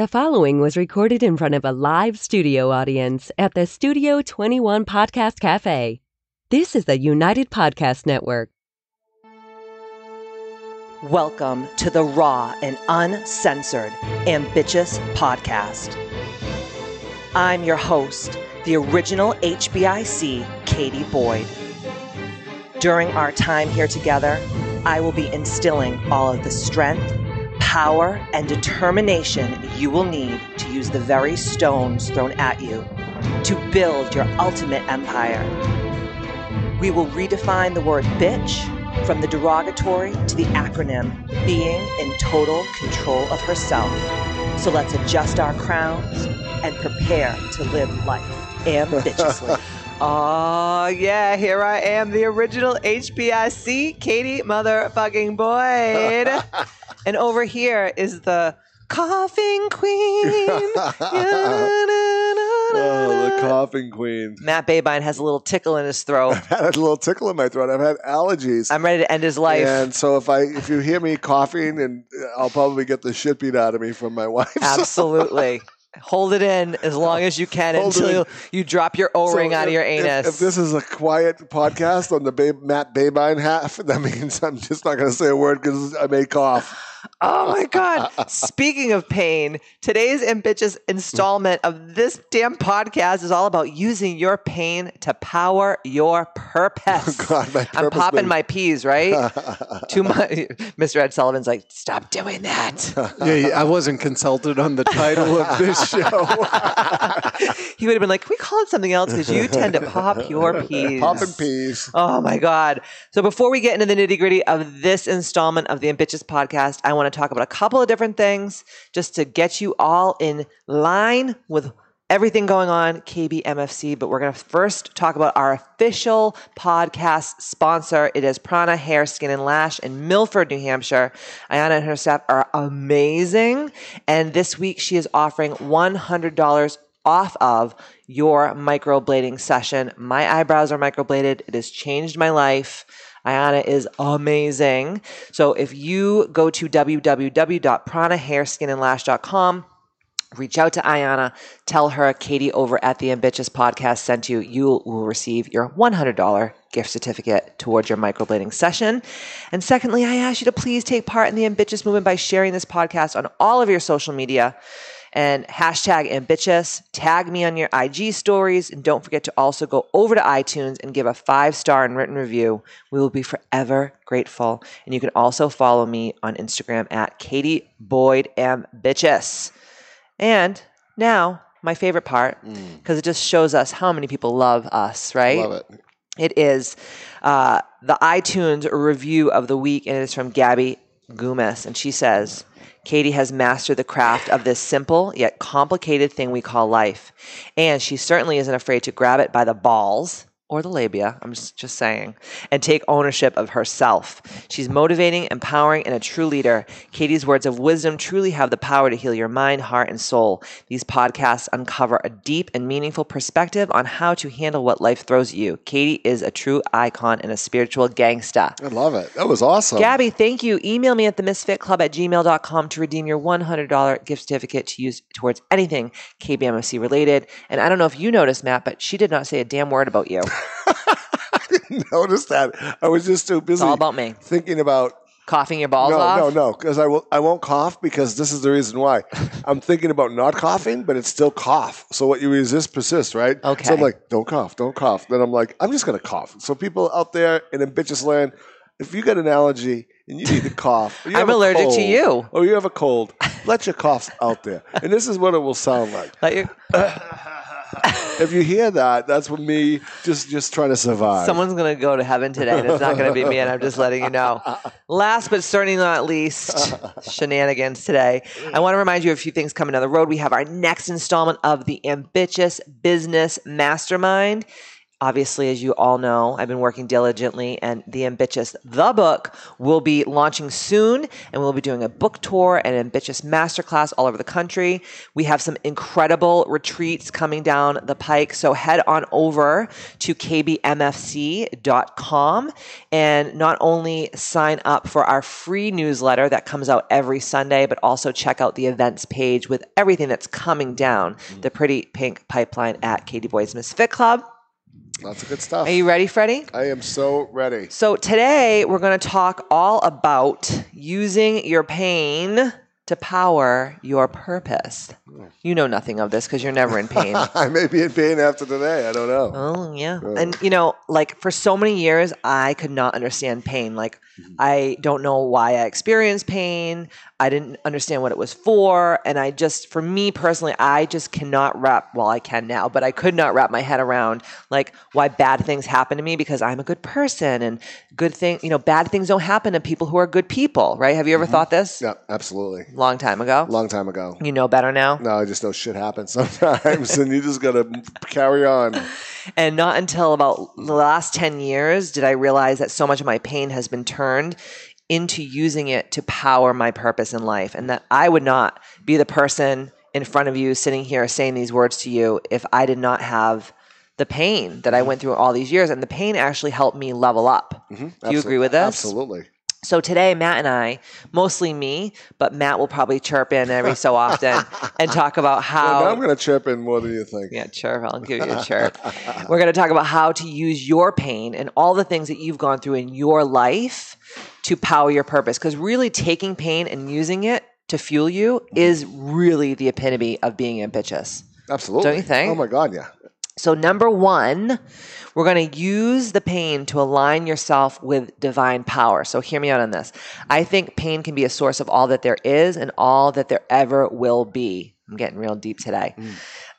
The following was recorded in front of a live studio audience at the Studio 21 Podcast Cafe. This is the United Podcast Network. Welcome to the raw and uncensored Ambitious Podcast. I'm your host, the original HBIC, Katie Boyd. During our time here together, I will be instilling all of the strength, power, and determination you will need to use the very stones thrown at you to build your ultimate empire. We will redefine the word bitch from the derogatory to the acronym being in total control of herself. So let's adjust our crowns and prepare to live life ambitiously. Oh, yeah, here I am, the original HBIC, Katie motherfucking Boyd. and over here is the coughing queen. Oh, the coughing queen. Matt Babine has a little tickle in his throat. I've had a little tickle in my throat. I've had allergies. I'm ready to end his life. and so if I if you hear me coughing, and I'll probably get the shit beat out of me from my wife. Absolutely. Hold it in as long as you can Hold until you drop your O-ring so out of if- your if- anus. If, this is a quiet podcast on the Babe, Matt Babine half, that means I'm just not going to say a word because I may cough. Oh my God. Speaking of pain, today's ambitious installment of this damn podcast is all about using your pain to power your purpose. God, my I'm popping maybe. my peas, right? Too much. Mr. Ed Sullivan's like, stop doing that. Yeah, I wasn't consulted on the title of this show. he would have been like, can we call it something else? Because you tend to pop your peas. Popping peas. Oh my God. So before we get into the nitty gritty of this installment of the Ambitious podcast, I want to talk about a couple of different things just to get you all in line with everything going on KBMFC. But we're going to first talk about our official podcast sponsor. It is Prana Hair, Skin, and Lash in Milford, New Hampshire. Ayana and her staff are amazing. And this week she is offering $100 off of your microblading session. My eyebrows are microbladed. It has changed my life. Ayana is amazing. So if you go to www.pranahairskinandlash.com, reach out to Ayana, tell her Katie over at the Ambitious Podcast sent you, you will receive your $100 gift certificate towards your microblading session. And secondly, I ask you to please take part in the Ambitious movement by sharing this podcast on all of your social media and hashtag ambitious. Tag me on your IG stories. And don't forget to also go over to iTunes and give a five star and written review. We will be forever grateful. And you can also follow me on Instagram at Katie Boyd Ambitious. And now, my favorite part, because it just shows us how many people love us, right? Love it. It is uh, the iTunes review of the week, and it is from Gabby Gumas. And she says, Katie has mastered the craft of this simple yet complicated thing we call life. And she certainly isn't afraid to grab it by the balls or the labia, I'm just, just saying, and take ownership of herself. She's motivating, empowering, and a true leader. Katie's words of wisdom truly have the power to heal your mind, heart, and soul. These podcasts uncover a deep and meaningful perspective on how to handle what life throws at you. Katie is a true icon and a spiritual gangsta. I love it. That was awesome. Gabby, thank you. Email me at themisfitclub at gmail.com to redeem your $100 gift certificate to use towards anything KBMFC related. And I don't know if you noticed, Matt, but she did not say a damn word about you. I didn't notice that. I was just too busy It's all about me. thinking about Coughing your balls no, off? no, no, no. because I will. I won't cough because this is the reason why. I'm thinking about not coughing, but it's still cough. So what you resist persists, right? Okay. So I'm like, don't cough, don't cough. Then I'm like, I'm just gonna cough. So people out there in ambitious land, if you get an allergy and you need to cough, I'm allergic to you. or you have a cold, let your coughs out there. And this is what it will sound like. Let your- If you hear that, that's with me just just trying to survive. someone's going to go to heaven today, and it's not going to be me, and I'm just letting you know. Last but certainly not least, shenanigans today. I want to remind you of a few things coming down the road. We have our next installment of the Ambitious Business Mastermind. Obviously, as you all know, I've been working diligently, and The Ambitious, the book, will be launching soon, and we'll be doing a book tour and ambitious masterclass all over the country. We have some incredible retreats coming down the pike, so head on over to kbmfc.com and not only sign up for our free newsletter that comes out every Sunday, but also check out the events page with everything that's coming down mm-hmm. the pretty pink pipeline at Katie Boyd's Misfit Club. Lots of good stuff. Are you ready, Freddie? I am so ready. So today we're going to talk all about using your pain to power your purpose. You know nothing of this because you're never in pain. I may be in pain after today. I don't know. Oh yeah. And you know, like for so many years I could not understand pain. Like mm-hmm. I don't know why I experienced pain. I didn't understand what it was for and I just for me personally I just cannot wrap well I can now, but I could not wrap my head around like why bad things happen to me because I'm a good person and good thing, you know, bad things don't happen to people who are good people, right? Have you ever mm-hmm. thought this? Yeah, absolutely. Long time ago. Long time ago. You know better now? No, I just know shit happens sometimes, and you just gotta carry on. And not until about the last 10 years did I realize that so much of my pain has been turned into using it to power my purpose in life. And that I would not be the person in front of you sitting here saying these words to you if I did not have the pain that I went through all these years. And the pain actually helped me level up. Mm-hmm. Do you agree with this? Absolutely. So today, Matt and I, mostly me, but Matt will probably chirp in every so often and talk about how. Now I'm gonna chirp in more than you think. Yeah, chirp. I'll give you a chirp. We're going to talk about how to use your pain and all the things that you've gone through in your life to power your purpose. Because really, taking pain and using it to fuel you is really the epitome of being ambitious. Absolutely. Don't you think? Oh my god, yeah. So, number one, we're going to use the pain to align yourself with divine power. So, hear me out on this. I think pain can be a source of all that there is and all that there ever will be. I'm getting real deep today. Mm.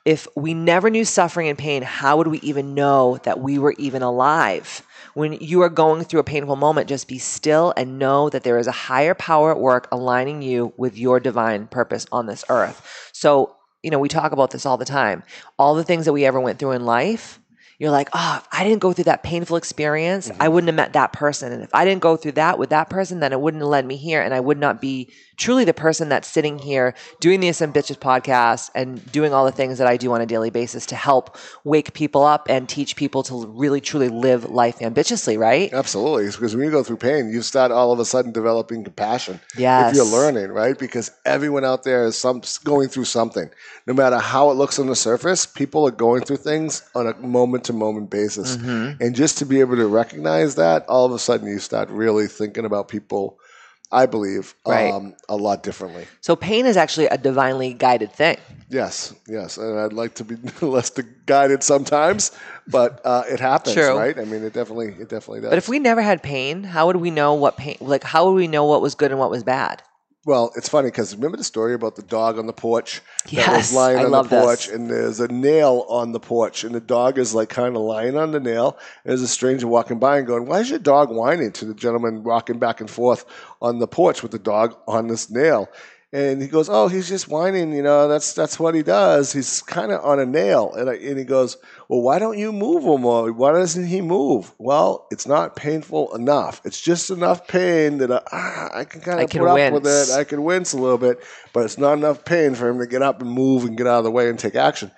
If we never knew suffering and pain, how would we even know that we were even alive? When you are going through a painful moment, just be still and know that there is a higher power at work aligning you with your divine purpose on this earth. So, you know, we talk about this all the time. All the things that we ever went through in life, you're like, oh, if I didn't go through that painful experience, I mm-hmm. wouldn't have met that person. And if I didn't go through that with that person, then it wouldn't have led me here. And I would not be truly the person that's sitting here doing this ambitious podcast and doing all the things that I do on a daily basis to help wake people up and teach people to really truly live life ambitiously, right? Absolutely. It's because when you go through pain, you start all of a sudden developing compassion. Yes. If you're learning, right? Because everyone out there is some going through something. No matter how it looks on the surface, people are going through things on a moment to moment basis. Mm-hmm. And just to be able to recognize that, all of a sudden you start really thinking about people, I believe, Right. um, a lot differently. So pain is actually a divinely guided thing. Yes, yes, and I'd like to be less guided sometimes, but uh, it happens, True. right? I mean, it definitely, it definitely does. But if we never had pain, how would we know what pain, like, how would we know what was good and what was bad? Well, it's funny because remember the story about the dog on the porch that Yes, was lying I on the this. porch, and there's a nail on the porch, and the dog is like kind of lying on the nail. And there's a stranger walking by and going, "Why is your dog whining?" To the gentleman walking back and forth on the porch with the dog on this nail. And he goes, "Oh, he's just whining. You know, that's that's what he does. He's kind of on a nail." And, I, and he goes, "Well, why don't you move him? Or why doesn't he move?" Well, it's not painful enough. It's just enough pain that I, ah, I can kind of put up with it. I can wince a little bit, but it's not enough pain for him to get up and move and get out of the way and take action.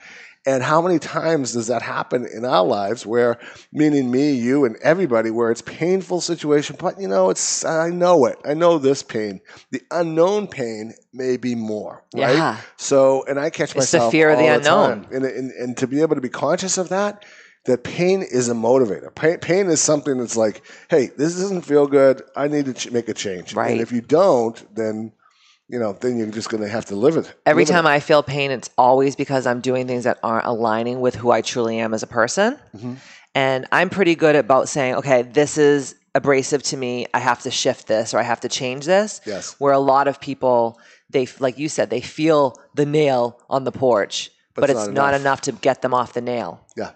And how many times does that happen in our lives where, meaning me, you, and everybody, where it's painful situation, but you know, it's, I know it. I know this pain. The unknown pain may be more, right? Yeah. So, and I catch It's the myself fear of the all unknown. And, and, and to be able to be conscious of that, that pain is a motivator. Pain, pain is something that's like, hey, this doesn't feel good. I need to ch- make a change. Right. And if you don't, then, you know, then you're just going to have to live it. Every live it. time I feel pain, it's always because I'm doing things that aren't aligning with who I truly am as a person. Mm-hmm. And I'm pretty good about saying, okay, this is abrasive to me. I have to shift this or I have to change this. Yes. Where a lot of people, they, like you said, they feel the nail on the porch, but, it's it's not not enough. enough to get them off the nail. Yeah.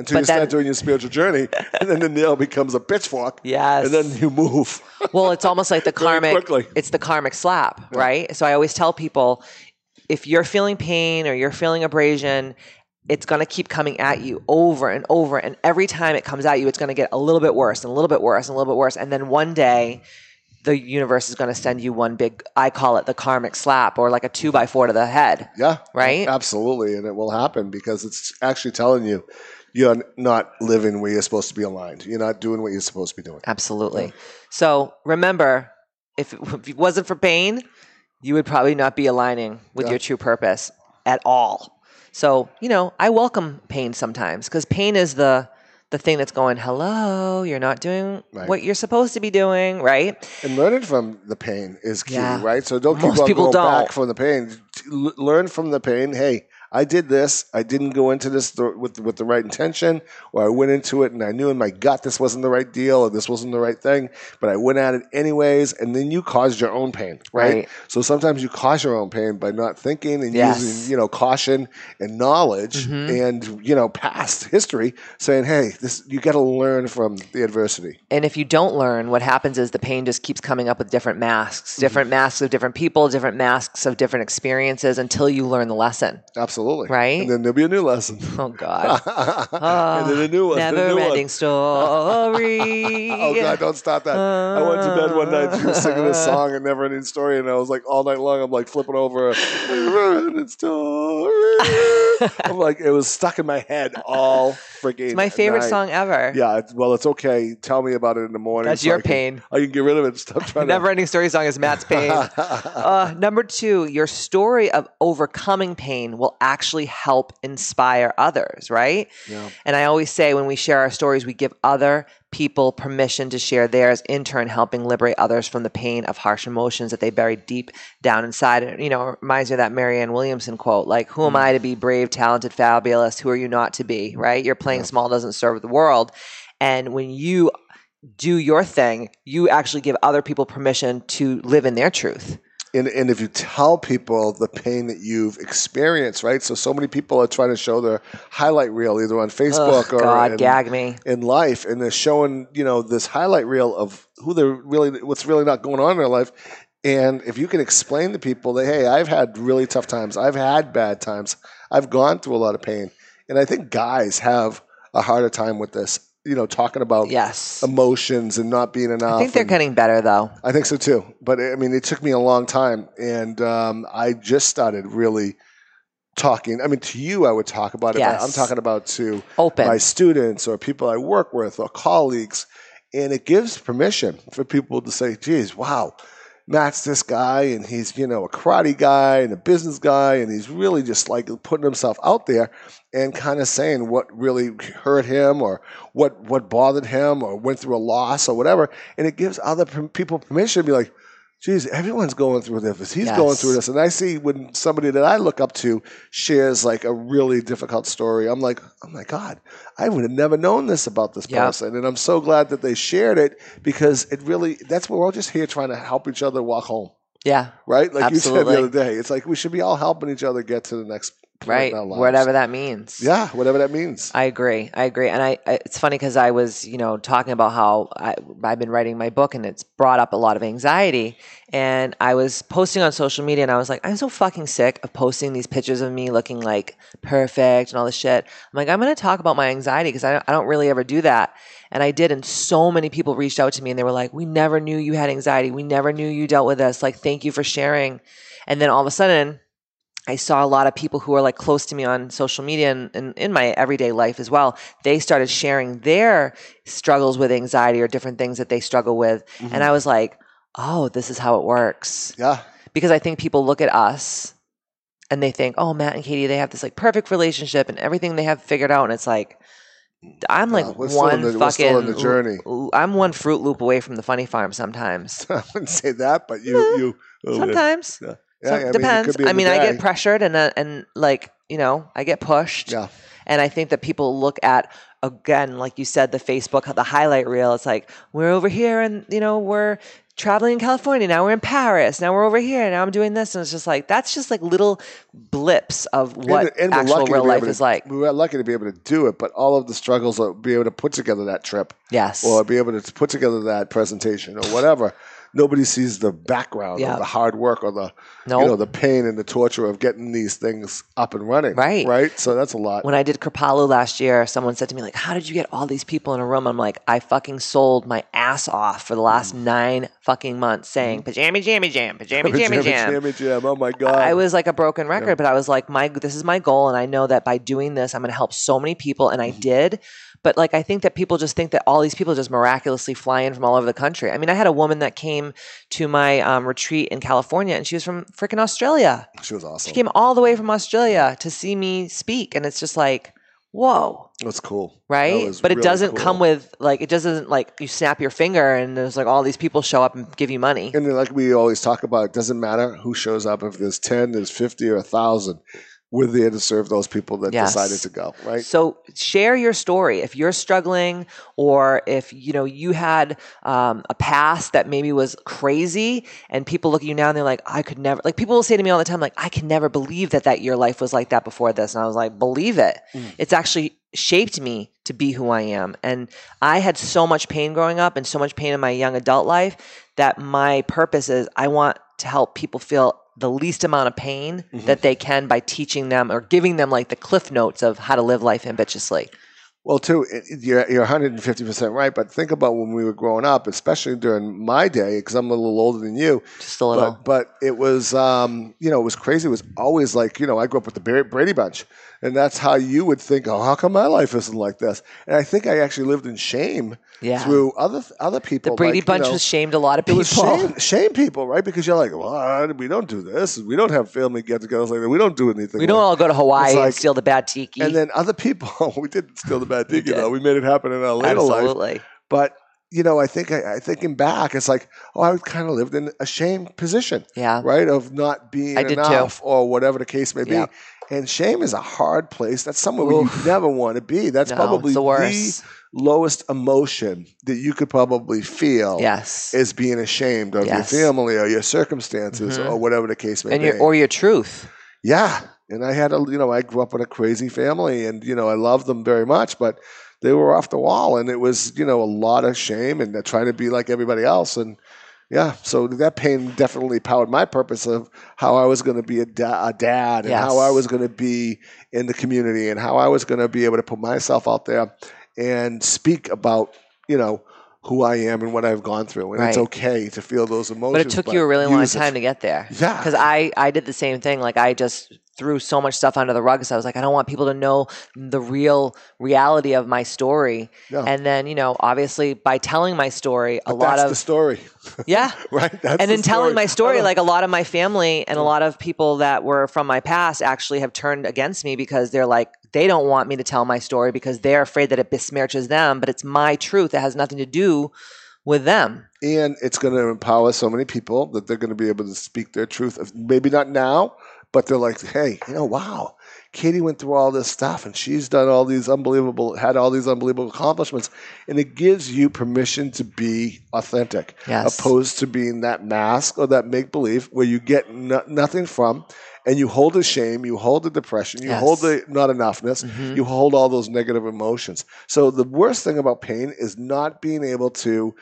Until But you start doing your spiritual journey, and then the nail becomes a pitchfork. Yes. And then you move. Well, it's almost like the karmic. It's the karmic slap, right? So I always tell people, if you're feeling pain or you're feeling abrasion, it's going to keep coming at you over and over. And every time it comes at you, it's going to get a little bit worse and a little bit worse and a little bit worse. And then one day, the universe is going to send you one big, I call it the karmic slap or like a two by four to the head. Yeah. Right? Absolutely. And it will happen because it's actually telling you you're not living where you're supposed to be aligned. You're not doing what you're supposed to be doing. Absolutely. So remember, if it, if it wasn't for pain, you would probably not be aligning with Yeah. your true purpose at all. So, you know, I welcome pain sometimes because pain is the the thing that's going, hello, you're not doing Right. what you're supposed to be doing, right? And learning from the pain is key, Yeah. right? So don't keep Most on people going back don't. from the pain. Learn from the pain. Hey, I did this. I didn't go into this th- with with the right intention, or I went into it and I knew in my gut this wasn't the right deal or this wasn't the right thing, but I went at it anyways. And then you caused your own pain, right? Right. So sometimes you cause your own pain by not thinking and Yes. Mm-hmm. using you know caution and knowledge and you know past history, saying, hey, this you got to learn from the adversity. And if you don't learn, what happens is the pain just keeps coming up with different masks, different masks of different people, different masks of different experiences until you learn the lesson. Absolutely. Right? And then there'll be a new lesson. Oh God. and then a new one. Never new ending one. story. Oh God! Don't stop that. I went to bed one night. She was singing this song, a never ending story, and I was like, all night long, I'm like flipping over. Never ending story. I'm like, it was stuck in my head all freaking. It's my favorite night. song ever. Yeah. It's, well, it's okay. Tell me about it in the morning. That's so your I can- pain. I can get rid of it. Stop trying Never ending story song is Matt's pain. uh, number two, your story of overcoming pain will actually help inspire others, right? Yeah. And I always say when we share our stories, we give other people permission to share theirs, in turn helping liberate others from the pain of harsh emotions that they bury deep down inside. And, you know, it reminds me of that Marianne Williamson quote, like, who am mm. I to be brave, talented, fabulous? Who are you not to be, right? You're playing small doesn't serve the world. And when you do your thing, you actually give other people permission to live in their truth. And, and if you tell people the pain that you've experienced, right? So so many people are trying to show their highlight reel either on Facebook Ugh, or God, in, gag me. in life, and they're showing you know this highlight reel of who they're really, what's really not going on in their life. And if you can explain to people that hey, I've had really tough times, I've had bad times, I've gone through a lot of pain, and I think guys have a harder time with this. You know, talking about Yes. emotions and not being enough. I think they're and- getting better though. I think so too. But I mean, it took me a long time, and um, I just started really talking. I mean, to you, I would talk about it. but Yes. I'm talking about to Open. my students or people I work with or colleagues, and it gives permission for people to say, "Geez, wow." Matt's this guy, and he's you know a karate guy and a business guy, and he's really just like putting himself out there and kind of saying what really hurt him or what what bothered him or went through a loss or whatever, and it gives other people permission to be like, "Geez, everyone's going through this. He's going through this." And I see when somebody that I look up to shares like a really difficult story, I'm like, "Oh my god, I would have never known this about this Yeah. person," and I'm so glad that they shared it because it really that's what we're all just here trying to help each other walk home Yeah. right? Like you said the other day, it's like we should be all helping each other get to the next Right. Whatever that means. Yeah, whatever that means. I agree. I agree. And I, I it's funny because I was, you know, talking about how I, I've been writing my book and it's brought up a lot of anxiety. And I was posting on social media and I was like, I'm so fucking sick of posting these pictures of me looking like perfect and all this shit. I'm like, I'm going to talk about my anxiety because I, I don't really ever do that. And I did. And so many people reached out to me and they were like, we never knew you had anxiety. We never knew you dealt with this. Like, thank you for sharing. And then all of a sudden, I saw a lot of people who are like close to me on social media and, and in my everyday life as well. They started sharing their struggles with anxiety or different things that they struggle with. And mm-hmm. I was like, oh, this is how it works. Yeah, Because I think people look at us and they think, oh, Matt and Katie, they have this like perfect relationship and everything they have figured out. And it's like, I'm like one the- fucking. still in the journey. I'm one Fruit Loop away from the funny farm sometimes. I wouldn't say that, but you, you oh, yeah. Yeah, So yeah, it depends. I mean, I get pressured and uh, and like you know, I get pushed. Yeah, And I think that people look at again, like you said, the Facebook, the highlight reel. It's like we're over here, and you know, we're traveling in California. Now we're in Paris. Now we're over here. Now I'm doing this, and it's just like that's just like little blips of what and, and actual real life to- is like. We were lucky to be able to do it, but all of the struggles of be able to put together that trip Yes. or be able to put together that presentation or whatever. Nobody sees the background Yeah. of the hard work or the Nope. you know the pain and the torture of getting these things up and running. Right. Right. So that's a lot. when I did Kripalu last year, someone said to me, like, how did you get all these people in a room? I'm like, I fucking sold my ass off for the last Mm. nine fucking months saying pajama jammy jam, pajama jammy jam. Jammy jam. Oh my god. I was like a broken record, but I was like, my this is my goal, and I know that by doing this, I'm going to help so many people, and Mm-hmm. I did. But like, I think that people just think that all these people just miraculously fly in from all over the country. I mean, I had a woman that came to my um, retreat in California, and she was from freaking Australia. She was awesome. She came all the way from Australia to see me speak, and it's just like, whoa That's cool. Right? was But it really doesn't cool. come with like it doesn't like you snap your finger and there's like all these people show up and give you money. And like we always talk about, it doesn't matter who shows up. If there's ten, there's fifty, or a thousand. We're there to serve those people that Yes. decided to go. Right. So share your story if you're struggling, or if you know you had um, a past that maybe was crazy, and people look at you now and they're like, "I could never." Like people will say to me all the time, "Like I can never believe that that your life was like that before this," and I was like, "Believe it. It's actually shaped me to be who I am." And I had so much pain growing up and so much pain in my young adult life that my purpose is I want to help people feel the least amount of pain that they can by teaching them or giving them like the cliff notes of how to live life ambitiously. Well, too, you're, you're 150% right. But think about when we were growing up, especially during my day, because I'm a little older than you. Just a little. But, but it was, um, you know, it was crazy. It was always like, you know, I grew up with the Brady Bunch. And that's how you would think, oh, how come my life isn't like this? And I think I actually lived in shame Yeah. through other other people. the Brady like, you Bunch know, was shamed a lot of it people. was shame, shame people, right? Because you're like, well, we don't do this. We don't have family get-togethers like that. We don't do anything. we don't like all go to Hawaii It's and steal the bad tiki. and then other people, we didn't steal the bad tiki though. We made it happen in our later life. Absolutely. But you know, I think I, I thinking back, it's like, oh, I kind of lived in a shame position, Yeah. right, of not being did too. enough or whatever the case may be. Yeah. And shame is a hard place. That's somewhere where you never want to be. That's No, probably the worst. lowest emotion that you could probably feel. Yes. Is being ashamed of Yes. your family or your circumstances Mhm. or whatever the case may and be. your or your truth. Yeah. And I had a, you know, I grew up in a crazy family and, you know, I loved them very much, but they were off the wall and it was, you know, a lot of shame and trying to be like everybody else. And yeah, so that pain definitely powered my purpose of how I was going to be a, da- a dad and Yes. how I was going to be in the community and how I was going to be able to put myself out there and speak about, you know, who I am and what I've gone through. And it's okay to feel those emotions. But it took you a really long it. time to get there. Yeah. Because I, I did the same thing. Like I just threw so much stuff under the rug because I was like, I don't want people to know the real reality of my story. No. And then, you know, obviously by telling my story, a But lot that's of the story, yeah. right? That's and the in telling my story, like a lot of my family and a lot of people that were from my past actually have turned against me because they're like, they don't want me to tell my story because they're afraid that it besmirches them, but it's my truth. It has nothing to do with them. and it's going to empower so many people that they're going to be able to speak their truth. Maybe not now, but they're like, hey, you know, wow, Katie went through all this stuff and she's done all these unbelievable, had all these unbelievable accomplishments, and it gives you permission to be authentic, Yes. opposed to being that mask or that make believe where you get no- nothing from. And you hold the shame, you hold the depression, you Yes. hold the not enoughness, Mhm. you hold all those negative emotions. So the worst thing about pain is not being able to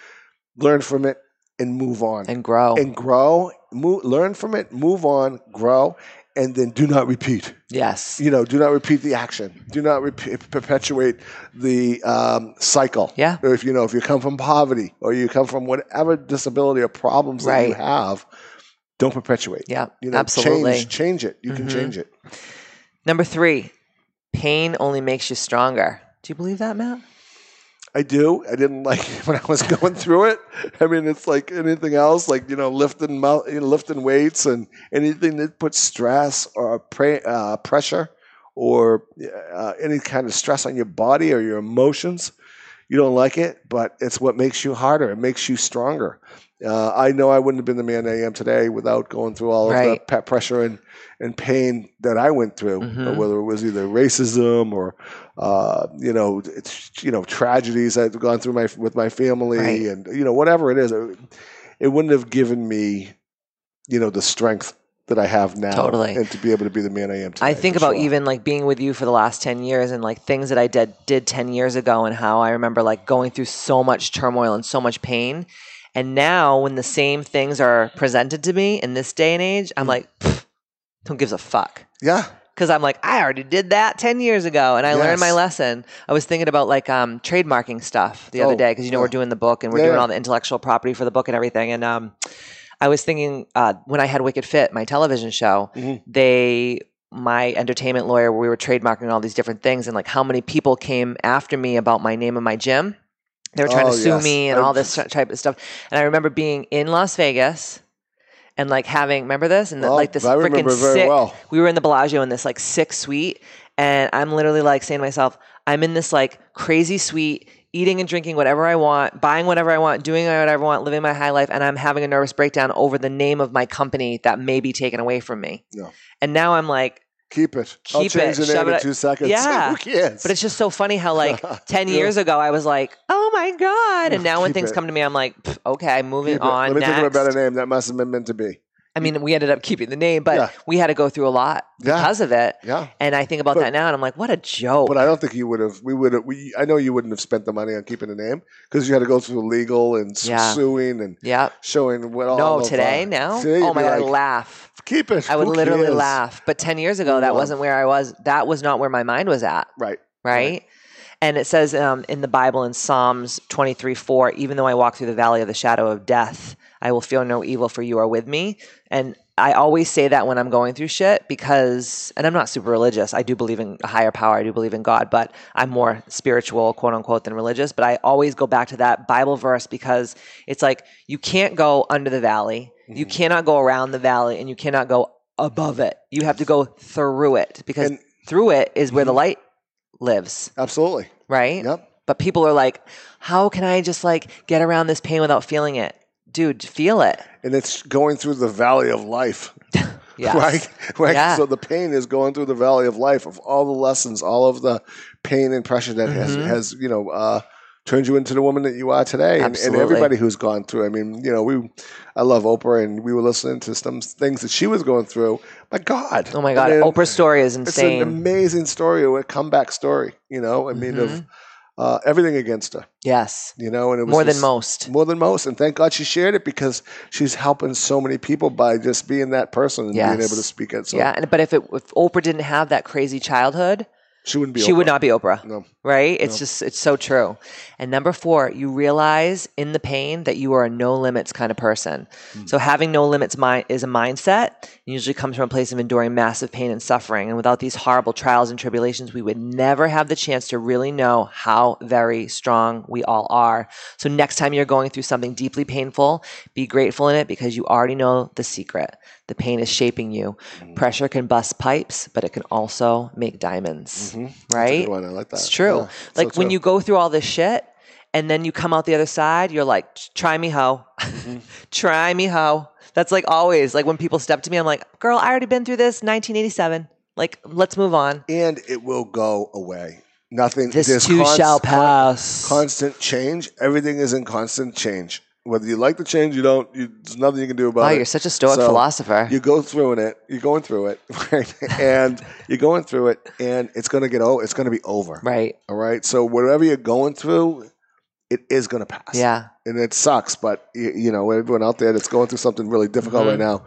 learn from it and move on And grow. and grow move, learn from it move on grow and then do not repeat yes. you know do not repeat the action do not repeat, perpetuate the um, cycle Yeah. or if you know if you come from poverty or you come from whatever disability or problems that you have don't perpetuate Yeah. you know absolutely. change change it you can Mhm. change it Number three, pain only makes you stronger. Do you believe that, Matt? I do. I didn't like it when I was going through it. I mean, it's like anything else, like you know, lifting you know, lifting weights and anything that puts stress or pre- uh, pressure or uh, any kind of stress on your body or your emotions. You don't like it, but it's what makes you harder. It makes you stronger. Uh, I know I wouldn't have been the man I am today without going through all of the Right. pressure and, and pain that I went through, Mhm. whether it was either racism or uh, you know, it's, you know, tragedies I've gone through my with my family, Right. and you know, whatever it is, it, it wouldn't have given me, you know, the strength that I have now, Totally. and to be able to be the man I am today. I think about sure. even like being with you for the last 10 years and like things that I did did 10 years ago and how I remember like going through so much turmoil and so much pain And now, when the same things are presented to me in this day and age, I'm like, "Pfft, who gives a fuck? Yeah. Because I'm like, I already did that 10 years ago and I learned my lesson. I was thinking about like um, trademarking stuff the other Oh, day because, you know, yeah. we're doing the book and we're Yeah, doing yeah. all the intellectual property for the book and everything. And um, I was thinking uh, when I had Wicked Fit, my television show, Mhm. they, my entertainment lawyer, we were trademarking all these different things and like how many people came after me about my name and my gym. They were trying Oh, to sue yes. me and all this type of stuff. And I remember being in Las Vegas and like having, remember this? And the, Well, like this freaking sick, well. we were in the Bellagio in this like sick suite, and I'm literally like saying to myself, I'm in this like crazy suite, eating and drinking whatever I want, buying whatever I want, doing whatever I want, living my high life, and I'm having a nervous breakdown over the name of my company that may be taken away from me. Yeah. And now I'm like, Keep it. I'll change it. the name Shove in it- two seconds. Yeah. Who cares? but it's just so funny how like 10 Yeah. years ago I was like, oh my God. And now when Keep things it. come to me, I'm like, okay, moving Keep it. on. Let me think of a better name. That must have been meant to be. I mean, we ended up keeping the name, but Yeah. we had to go through a lot Yeah. because of it. Yeah. And I think about But- that now and I'm like, what a joke. But I don't think you would have. We would have. We. I know you wouldn't have spent the money on keeping the name because you had to go through legal and Yeah. suing and yeah. showing what all. No, today, uh, now? today oh my God, I laugh. Keep it. I would Who literally cares? laugh. But 10 years ago, that wasn't where I was. That was not where my mind was at. Right. right? And it says um, in the Bible in Psalms 23 4, even though I walk through the valley of the shadow of death, I will feel no evil, for you are with me. And I always say that when I'm going through shit because, and I'm not super religious. I do believe in a higher power. I do believe in God, but I'm more spiritual, quote unquote, than religious. But I always go back to that Bible verse because it's like you can't go under the valley, you Mm-hmm. cannot go around the valley, and you cannot go above it. You have to go through it because And- through it is where the light lives Absolutely. right? Yep. But people are like, how can I just like get around this pain without feeling it? Dude, feel it. And it's going through the valley of life. Yes. Right? right? Yeah. So the pain is going through the valley of life of all the lessons, all of the pain and pressure that has, Mhm. has, you know, uh, turned you into the woman that you are today. And, and everybody who's gone through. I mean, you know, we, I love Oprah and we were listening to some things that she was going through. My God. Oh my I God. mean, Oprah's story is insane. It's an amazing story, a comeback story, you know, I mean, Mhm. of uh, everything against her, yes. you know, and it was More than most. more than most. And thank God she shared it because she's helping so many people by just being that person and being able to speak it. So yeah. And, but if, it, if Oprah didn't have that crazy childhood, she wouldn't be. she would Oprah. not be Oprah. No. Right? It's just, it's so true. And number four, you realize in the pain that you are a no limits kind of person. Hmm. So having no limits mind is a mindset. It usually comes from a place of enduring massive pain and suffering. And without these horrible trials and tribulations, we would never have the chance to really know how very strong we all are. So next time you're going through something deeply painful, be grateful in it because you already know the secret. The pain is shaping you. Hmm. Pressure can bust pipes, but it can also make diamonds. That's a Right? I like that. It's true. Yeah, so like when true. you go through all this shit and then you come out the other side, you're like, try me, ho. Mm-hmm. try me, ho. That's like always. Like when people step to me, I'm like, girl, I already been through this 1987. Like, let's move on. and it will go away. Nothing. This too const- shall pass. constant change. Everything is in constant change. Whether you like the change, you don't. You, there's nothing you can do about wow, it. you're such a stoic So, philosopher. You go through it. You're going through it, right? and you're going through it, and it's going to get over. It's going to be over. right. All right. So whatever you're going through, it is going to pass. Yeah. And it sucks, but you, you know everyone out there that's going through something really difficult Mhm. right now,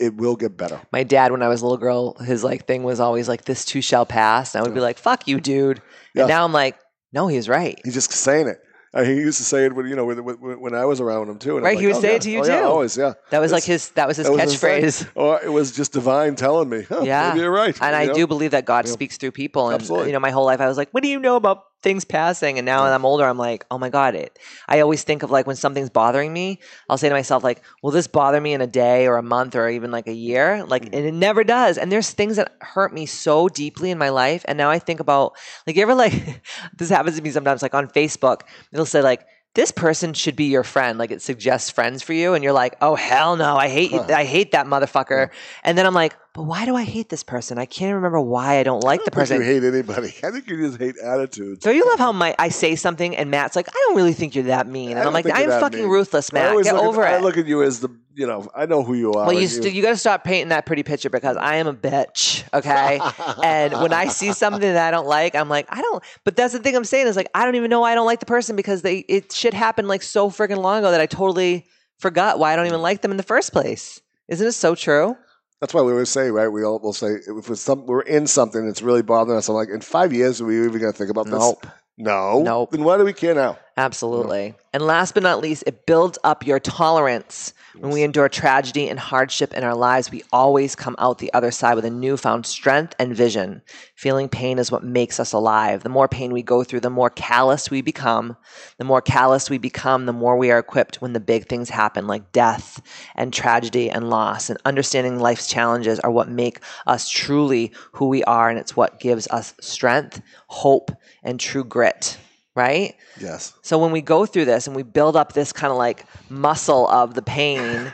it will get better. My dad, when I was a little girl, his like thing was always like, this too shall pass. And I would be like, fuck you, dude. Yeah. And now I'm like, no, he was right. He's just saying it. Uh, he used to say it when you know when, when, when I was around him too. And Right, like, he would oh, say it to you oh, yeah, too. always, yeah. That was like his, that was his that catchphrase. Or it was just divine telling me. Huh, Yeah. maybe you're right. And you I know? do believe that God Yeah. speaks through people. And Absolutely. you know, my whole life I was like, "What do you know about things passing?" And now that I'm older, I'm like, "Oh my God!" It. I always think of like when something's bothering me, I'll say to myself like, "Will this bother me in a day or a month or even like a year?" Like, Mm. and it never does. And there's things that hurt me so deeply in my life, and now I think about like, you ever like this happens to me sometimes. Like on Facebook, it'll say like. This person should be your friend. Like it suggests friends for you, and you're like, "Oh hell no, I hate you. I hate that motherfucker." And then I'm like, "But why do I hate this person? I can't remember why I don't like the I don't think person." you hate anybody. I think you just hate attitudes. So you love how my I say something and Matt's like, I don't really think you're that mean, and I'm like, I'm fucking mean. ruthless, Matt. Get look over at, it. I look at you as the you know, I know who you are. Well, you st- you got to stop painting that pretty picture because I am a bitch, okay? and when I see something that I don't like, I'm like, I don't. But that's the thing I'm saying is like, I don't even know why I don't like the person because they it shit happened like so freaking long ago that I totally forgot why I don't even like them in the first place. Isn't it so true? That's why we always say, right? We all will say if some, we're in something that's really bothering us. I'm like, in five years, are we even going to think about this? Nope. No. Nope. Then why do we care now? Absolutely. And last but not least, it builds up your tolerance. When we endure tragedy and hardship in our lives, we always come out the other side with a newfound strength and vision. Feeling pain is what makes us alive. The more pain we go through, the more callous we become. The more callous we become, the more we are equipped when the big things happen, like death and tragedy and loss. And understanding life's challenges are what make us truly who we are, and it's what gives us strength, hope, and true grit right? Yes. So when we go through this and we build up this kind of like muscle of the pain,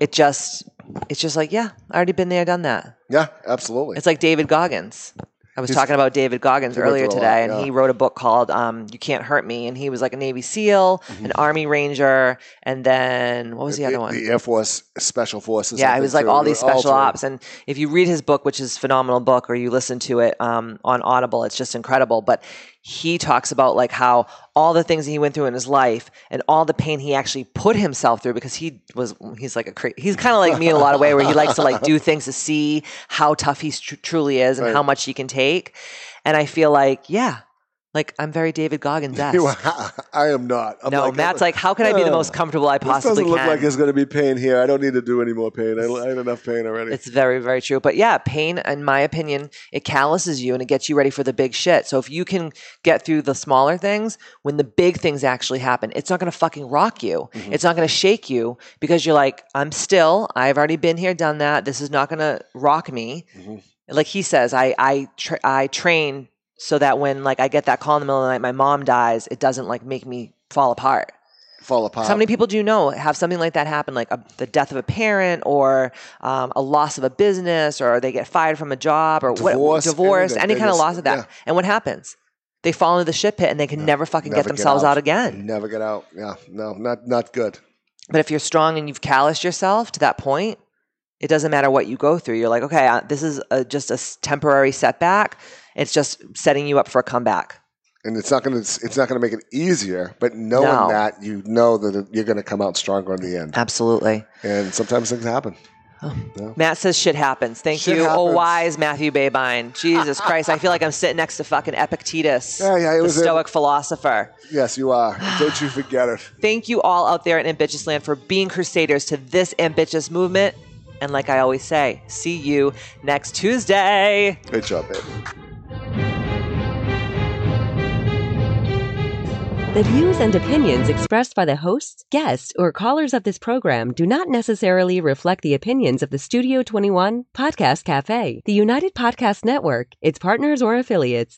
it just it's just like, yeah, I already been there, done that. Yeah, absolutely. It's like David Goggins. I was He's- talking about David Goggins earlier today, lot, and he wrote a book called um, "You Can't Hurt Me," and he was like a Navy SEAL, an Army Ranger, and then what was the, other one? The Air Force Special Forces. Yeah, it was like all these special ops. And if you read his book, which is a phenomenal book, or you listen to it um, on Audible, it's just incredible. But he talks about like how all the things that he went through in his life and all the pain he actually put himself through because he was he's like a cra- he's kind of like me in a lot of way where he likes to like do things to see how tough he tr- truly is and Right. how much he can take. And I feel like yeah, like I'm very David Goggins You esque. are- I am not. I'm No, like, Matt's like, how can I be the most comfortable I This possibly doesn't look can? like it's going to be pain here. I don't need to do any more pain. I, I had enough pain already. It's very, very true. But yeah, pain, in my opinion, it calluses you and it gets you ready for the big shit. So if you can get through the smaller things, when the big things actually happen, it's not going to fucking rock you. Mm-hmm. It's not going to shake you because you're like, I'm still, I've already been here, done that. This is not going to rock me. Mm-hmm. Like he says, I, I, tra- I train so that when like I get that call in the middle of the night, my mom dies, it doesn't like make me fall apart. Fall apart. How many people do you know have something like that happen, like a, the death of a parent, or um, a loss of a business, or they get fired from a job, or what- Divorce, divorce, any kind of loss of that? yeah. And what happens? They fall into the shit pit and they can never fucking Never get themselves out. again. Never get out. Yeah, no, not not good. But if you're strong and you've calloused yourself to that point, it doesn't matter what you go through. You're like, okay, uh, this is a, just a temporary setback. It's just setting you up for a comeback. And it's not going to it's not going to make it easier. But knowing No. that, you know that you're going to come out stronger in the end. Absolutely. And sometimes things happen. Matt says shit happens. Thank Shit you. Oh, wise Matthew Babine. Jesus Christ. I feel like I'm sitting next to fucking Epictetus, Yeah, yeah, it the was a- Stoic philosopher. Yes, you are. Don't you forget it. Thank you all out there in Ambitious Land for being crusaders to this ambitious movement. And like I always say, see you next Tuesday. Great job, babe. The views and opinions expressed by the hosts, guests, or callers of this program do not necessarily reflect the opinions of the Studio 21 Podcast Cafe, the United Podcast Network, its partners, or affiliates.